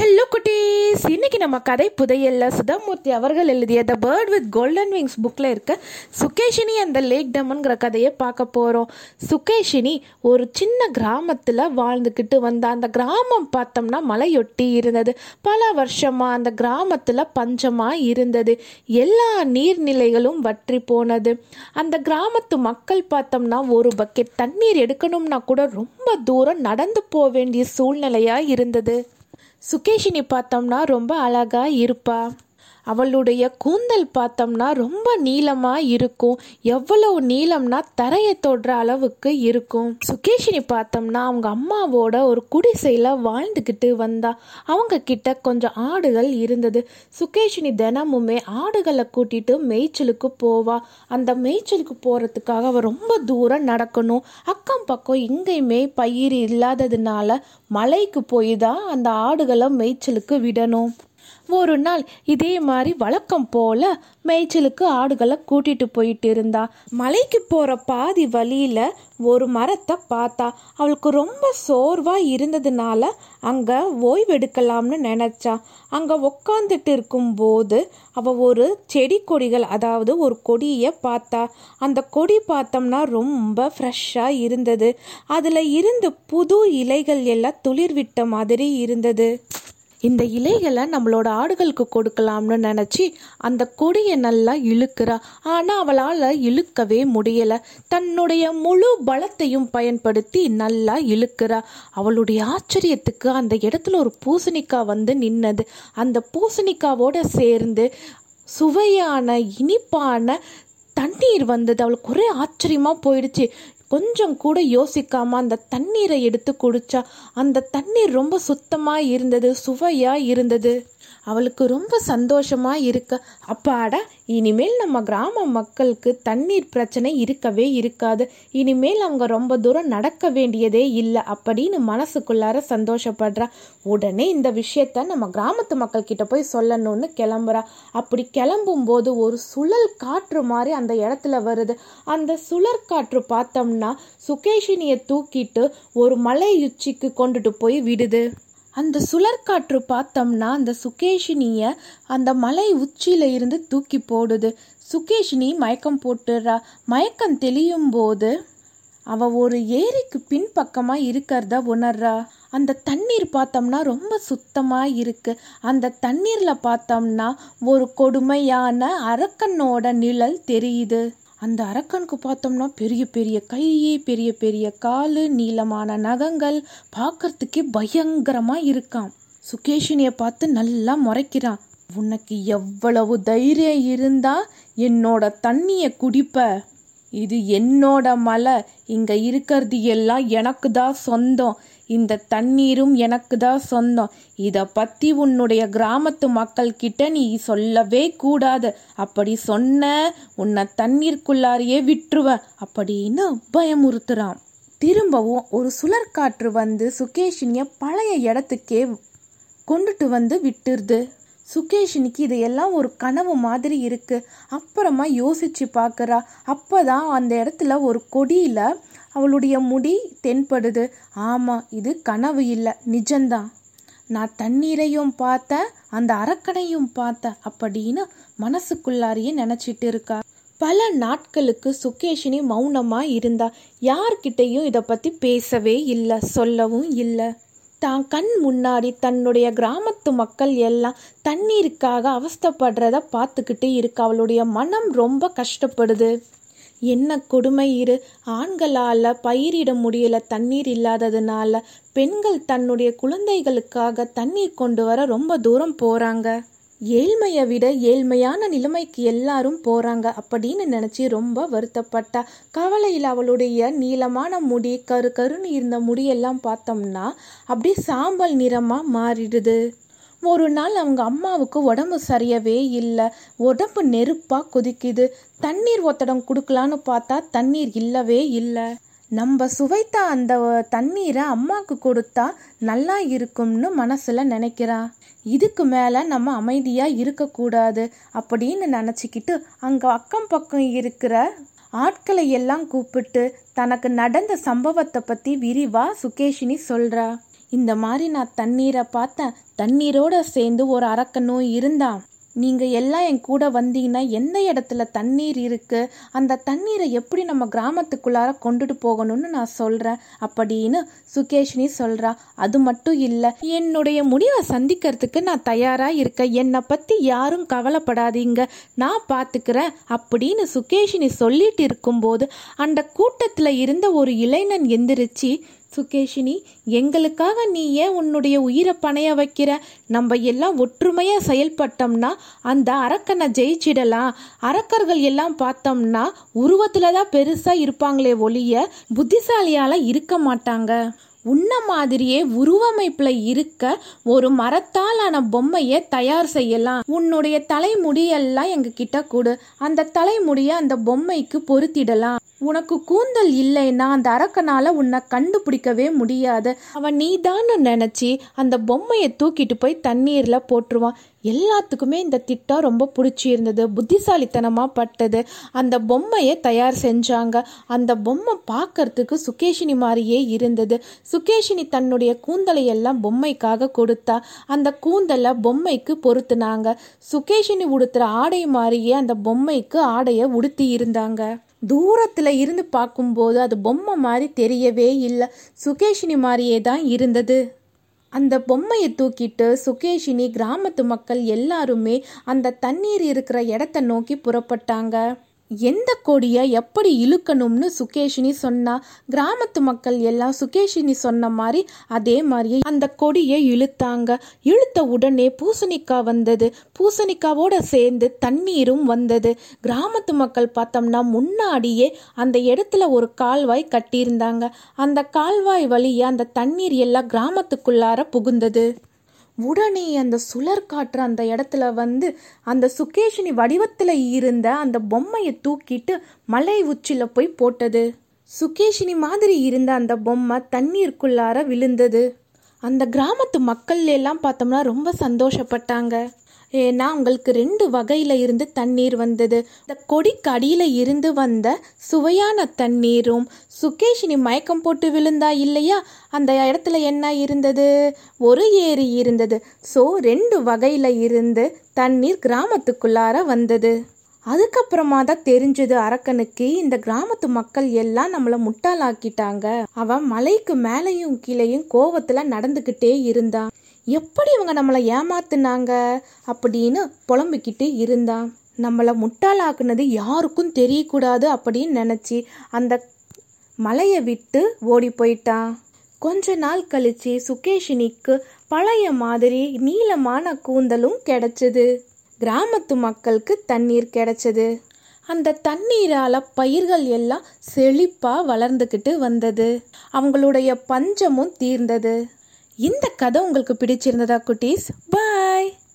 Hello குட்டீஸ். இன்னைக்கு நம்ம கதை புதையல்ல. சுதாமூர்த்தி அவர்கள் எழுதிய the bird with golden wings புக்கில் இருக்க சுகேஷினி அந்த லேக் டம்ங்கிற கதையை பார்க்க போகிறோம் சுகேஷினி ஒரு சின்ன கிராமத்தில் வாழ்ந்துக்கிட்டு வந்த அந்த கிராமம் பார்த்தோம்னா மலையொட்டி இருந்தது. பல வருஷமாக அந்த கிராமத்தில் பஞ்சமாக இருந்தது. எல்லா நீர்நிலைகளும் வற்றி போனது. அந்த கிராமத்து மக்கள் பார்த்தோம்னா ஒரு பக்கெட் தண்ணீர் எடுக்கணும்னா கூட ரொம்ப தூரம் நடந்து போக வேண்டிய சூழ்நிலையாக இருந்தது. சுகேஷினி பார்த்தோம்னா ரொம்ப அழகாக இருப்பா. அவளுடைய கூந்தல் பார்த்தோம்னா ரொம்ப நீளமா இருக்கும். எவ்வளவு நீளம்னா தரையை தொடுற அளவுக்கு இருக்கும். சுகேஷினி பார்த்தோம்னா அவங்க அம்மாவோட ஒரு குடிசையில வாழ்ந்துக்கிட்டு வந்தா. அவங்க கிட்ட கொஞ்சம் ஆடுகள் இருந்தது. சுகேஷினி தினமுமே ஆடுகளை கூட்டிட்டு மேய்ச்சலுக்கு போவா. அந்த மேய்ச்சலுக்கு போறதுக்காக அவ ரொம்ப தூரம் நடக்கணும். அக்கம் பக்கம் எங்கேயுமே பயிர் இல்லாததுனால மலைக்கு போய் தான் அந்த ஆடுகளை மேய்ச்சலுக்கு விடணும். ஒரு நாள் இதே மாதிரி வழக்கம் போல மேய்ச்சலுக்கு ஆடுகளை கூட்டிட்டு போயிட்டு இருந்தா. மலைக்கு போற பாதி வழியில ஒரு மரத்தை பார்த்தா. அவளுக்கு ரொம்ப சோர்வா இருந்ததுனால அங்க ஓய்வெடுக்கலாம்னு நினைச்சா. அங்க உக்காந்துட்டு இருக்கும்போது அவ ஒரு செடி கொடிகள் அதாவது ஒரு கொடியை பார்த்தா. அந்த கொடி பார்த்தோம்னா ரொம்ப ஃப்ரெஷ்ஷாக இருந்தது. அதில் இருந்த புது இலைகள் எல்லாம் துளிர்விட்ட மாதிரி இருந்தது. இந்த இலைகளை நம்மளோட ஆடுகளுக்கு கொடுக்கலாம்னு நினச்சி அந்த கொடியை நல்லா இழுக்கிறா. ஆனால் அவளால் இழுக்கவே முடியலை. தன்னுடைய முழு பலத்தையும் பயன்படுத்தி நல்லா இழுக்கிறா. அவளுடைய ஆச்சரியத்துக்கு அந்த இடத்துல ஒரு பூசணிக்காய் வந்து நின்னது. அந்த பூசணிக்காவோட சேர்ந்து சுவையான இனிப்பான தண்ணீர் வந்தது. அவளுக்கு ஒரே ஆச்சரியமாக போயிடுச்சு. கொஞ்சம் கூட யோசிக்காம அந்த தண்ணீரை எடுத்து குடிச்சா அந்த தண்ணீர் ரொம்ப சுத்தமா இருந்தது சுவையா இருந்தது. அவளுக்கு ரொம்ப சந்தோஷமாக இருக்க. அப்பாடா இனிமேல் நம்ம கிராம மக்களுக்கு தண்ணீர் பிரச்சனை இருக்கவே இருக்காது. இனிமேல் அவங்க ரொம்ப தூரம் நடக்க வேண்டியதே இல்லை அப்படின்னு மனசுக்குள்ளார சந்தோஷப்படுறா. உடனே இந்த விஷயத்த நம்ம கிராமத்து மக்கள் கிட்ட போய் சொல்லணும்னு கிளம்புறா. அப்படி கிளம்பும் போது ஒரு சுழல் காற்று மாதிரி அந்த இடத்துல வருது. அந்த சுழற் காற்று பார்த்தோம்னா சுகேஷினியை தூக்கிட்டு ஒரு மலை உச்சிக்கு கொண்டுட்டு போய் விடுது. அந்த சுழற்காற்று பார்த்தோம்னா அந்த சுகேஷினிய அந்த மலை உச்சியில இருந்து தூக்கி போடுது. சுகேஷினி மயக்கம் போட்டுறா. மயக்கம் தெளியும் போது அவ ஒரு ஏரிக்கு பின்பக்கமா இருக்கிறத உணர்றா. அந்த தண்ணீர் பார்த்தோம்னா ரொம்ப சுத்தமா இருக்கு. அந்த தண்ணீர்ல பார்த்தோம்னா ஒரு கொடுமையான அரக்கனோட நிழல் தெரியுது. அந்த அரக்கனுக்கு பார்த்தோம்னா பெரிய பெரிய கை பெரிய பெரிய காலு நீளமான நகங்கள். பார்க்கறதுக்கே பயங்கரமாக இருக்கான். சுகேஷினியை பார்த்து நல்லா முறைக்கிறான். உனக்கு எவ்வளவு தைரியம் இருந்தா என்னோட தண்ணியை குடிப்ப. இது என்னோட மலை. இங்கே இருக்கிறது எல்லாம் எனக்கு தான் சொந்தம். இந்த தண்ணீரும் எனக்கு தான் சொந்தம். இதை பத்தி உன்னுடைய கிராமத்து மக்கள் கிட்ட நீ சொல்லவே கூடாது. அப்படி சொன்ன உன்னை தண்ணீருக்குள்ளாரையே விட்டுருவேன் அப்படின்னு பயமுறுத்துறான். திரும்பவும் ஒரு சுழற்காற்று வந்து சுகேஷினிய பழைய இடத்துக்கே கொண்டுட்டு வந்து விட்டுருது. சுகேஷினிக்கு இதையெல்லாம் ஒரு கனவு மாதிரி இருக்கு. அப்புறமா யோசிச்சு அப்போ தான் அந்த இடத்துல ஒரு கொடியில் அவளுடைய முடி தென்படுது. ஆமாம் இது கனவு இல்லை நிஜம்தான். நான் தண்ணீரையும் பார்த்தேன் அந்த அரக்கனையும் பார்த்தேன் அப்படின்னு மனசுக்குள்ளாரியே நினச்சிட்டு இருக்கா. பல நாட்களுக்கு சுகேஷினி மௌனமாக இருந்தா. யார்கிட்டையும் இதை பற்றி பேசவே இல்லை சொல்லவும் இல்லை. தான் கண் முன்னாடி தன்னுடைய கிராமத்து மக்கள் எல்லாம் தண்ணீருக்காக அவஸ்தப்படுறத பார்த்துக்கிட்டு இருக்கு. அவளுடைய மனம் ரொம்ப கஷ்டப்படுது. என்ன கொடுமை இரு. ஆண்களால் பயிரிட முடியல தண்ணீர் இல்லாததுனால பெண்கள் தன்னுடைய குழந்தைகளுக்காக தண்ணீர் கொண்டு வர ரொம்ப தூரம் போகிறாங்க ஏழ்மையை விட ஏழ்மையான நிலைமைக்கு எல்லாரும் போறாங்க அப்படின்னு நினச்சி ரொம்ப வருத்தப்பட்டா. கவலையில் அவளுடைய நீளமான முடி கரு கருன்னு இருந்த முடியெல்லாம் பார்த்தோம்னா அப்படியே சாம்பல் நிறமா மாறிடுது. ஒரு நாள் அவங்க அம்மாவுக்கு உடம்பு சரியவே இல்லை. உடம்பு நெருப்பாக கொதிக்குது. தண்ணீர் ஒத்தடம் கொடுக்கலான்னு பார்த்தா தண்ணீர் இல்லவே இல்லை. நம்ம சுவைத்த அந்த தண்ணீரை அம்மாவுக்கு கொடுத்தா நல்லா இருக்கும்னு மனசுல நினைக்கிறா. இதுக்கு மேல நம்ம அமைதியா இருக்கக்கூடாது அப்படின்னு நினச்சிக்கிட்டு அங்க அக்கம் பக்கம் இருக்கிற ஆட்களை எல்லாம் கூப்பிட்டு தனக்கு நடந்த சம்பவத்தை பத்தி விரிவா சுகேஷினி சொல்றா. இந்த மாதிரி நான் தண்ணீரை பார்த்தேன். தண்ணீரோட சேர்ந்து ஒரு அரக்கனும் இருந்தான் நீங்கள் எல்லாம் என் கூட வந்தீங்கன்னா எந்த இடத்துல தண்ணீர் இருக்குது அந்த தண்ணீரை எப்படி நம்ம கிராமத்துக்குள்ளார கொண்டுட்டு போகணும்னு நான் சொல்கிறேன் அப்படின்னு சுகேஷினி சொல்கிறா அது மட்டும் இல்லை என்னுடைய முடிவை சந்திக்கிறதுக்கு நான் தயாராக இருக்கேன் என்னை பற்றி யாரும் கவலைப்படாதீங்க. நான் பார்த்துக்கிறேன் அப்படின்னு சுகேஷினி சொல்லிட்டு இருக்கும்போது அந்த கூட்டத்தில் இருந்த ஒரு இளைஞன் எந்திரிச்சு சுகேஷினி எங்களுக்காக நீ ஏன் உன்னுடைய உயிரை பணைய வைக்கிற? நம்ம எல்லாம் ஒற்றுமையாக செயல்பட்டோம்னா அந்த அரக்கனை ஜெயிச்சிடலாம். அரக்கர்கள் எல்லாம் பார்த்தோம்னா உருவத்தில் தான் பெருசாக இருப்பாங்களே ஒழிய புத்திசாலியால் இருக்க மாட்டாங்க. உன்ன மாதிரியே உருவமைப்பில் இருக்க ஒரு மரத்தாலான பொம்மையை தயார் செய்யலாம். உன்னுடைய தலைமுடியெல்லாம் எங்ககிட்ட கொடு. அந்த தலைமுடியை அந்த பொம்மைக்கு பொருத்திடலாம். உனக்கு கூந்தல் இல்லைன்னா அந்த அரக்கனால உன்னை கண்டுபிடிக்கவே முடியாது. அவன் நீதான்னு நினச்சி அந்த பொம்மையை தூக்கிட்டு போய் தண்ணீரில் போட்டுருவான். எல்லாத்துக்குமே இந்த திட்டம் ரொம்ப பிடிச்சிருந்தது புத்திசாலித்தனமாக பட்டது. அந்த பொம்மையை தயார் செஞ்சாங்க. அந்த பொம்மை பார்க்கறதுக்கு சுகேஷினி மாதிரியே இருந்தது. சுகேஷினி தன்னுடைய கூந்தலை எல்லாம் பொம்மைக்காக கொடுத்தா அந்த கூந்தலை பொம்மைக்கு பொருத்துனாங்க. சுகேஷினி உடுத்துற ஆடை மாதிரியே அந்த பொம்மைக்கு ஆடையை உடுத்தி இருந்தாங்க. தூரத்தில் இருந்து பார்க்கும்போது அது பொம்மை மாதிரி தெரியவே இல்லை. சுகேஷினி மாதிரியே தான் இருந்தது. அந்த பொம்மையை தூக்கிட்டு சுகேஷினி கிராமத்து மக்கள் எல்லாருமே அந்த தண்ணீர் இருக்கிற இடத்த நோக்கி புறப்பட்டாங்க. எந்த கொடியை எப்படி இழுக்கணும்னு சுகேஷினி சொன்னா கிராமத்து மக்கள் எல்லாம் சுகேஷினி சொன்ன மாதிரி அதே மாதிரியே அந்த கொடியை இழுத்தாங்க. இழுத்த உடனே பூசணிக்காய் வந்தது. பூசணிக்காவோட சேர்ந்து தண்ணீரும் வந்தது. கிராமத்து மக்கள் பார்த்தோம்னா முன்னாடியே அந்த இடத்துல ஒரு கால்வாய் கட்டியிருந்தாங்க. அந்த கால்வாய் வழியே அந்த தண்ணீர் எல்லாம் கிராமத்துக்குள்ளார புகுந்தது. உடனே அந்த சுழற் காற்று அந்த இடத்துல வந்து அந்த சுகேஷினி வடிவத்தில் இருந்த அந்த பொம்மையை தூக்கிட்டு மலை உச்சியில் போய் போட்டது. சுகேஷினி மாதிரி இருந்த அந்த பொம்மை தண்ணீருக்குள்ளார விழுந்தது. அந்த கிராமத்து மக்கள் எல்லாம் பார்த்தோம்னா ரொம்ப சந்தோஷப்பட்டாங்க. ஏன்னா உங்களுக்கு ரெண்டு வகையில் இருந்து தண்ணீர் வந்தது. இந்த கொடிக்கு அடியில் இருந்து வந்த சுவையான தண்ணீரும் சுகேஷினி மயக்கம் போட்டு விழுந்தா இல்லையா? அந்த இடத்துல என்ன இருந்தது? ஒரு ஏரி இருந்தது. ஸோ ரெண்டு வகையில் இருந்து தண்ணீர் கிராமத்துக்குள்ளார வந்தது. அதுக்கப்புறமா தான் தெரிஞ்சது அரக்கனுக்கு இந்த கிராமத்து மக்கள் எல்லாம் நம்மளை முட்டாளாக்கிட்டாங்க. அவன் மலைக்கு மேலேயும் கீழேயும் கோவத்துல நடந்துக்கிட்டே இருந்தான். எப்படி இவங்க நம்மளை ஏமாத்துனாங்க அப்படின்னு புலம்பிக்கிட்டு இருந்தான் நம்மளை முட்டாளாக்குனது யாருக்கும் தெரியக்கூடாது அப்படின்னு நினச்சி அந்த மலையை விட்டு ஓடி போயிட்டான் கொஞ்ச நாள் கழிச்சு சுகேஷினிக்கு பழைய மாதிரி நீளமான கூந்தலும் கிடைச்சது. கிராமத்து மக்களுக்கு தண்ணீர் கிடைச்சது. அந்த தண்ணீரால பயிர்கள் எல்லாம் செழிப்பா வளர்ந்துக்கிட்டு வந்தது. அவங்களுடைய பஞ்சமும் தீர்ந்தது. இந்த கதை உங்களுக்கு பிடிச்சிருந்ததா குட்டீஸ்? பாய்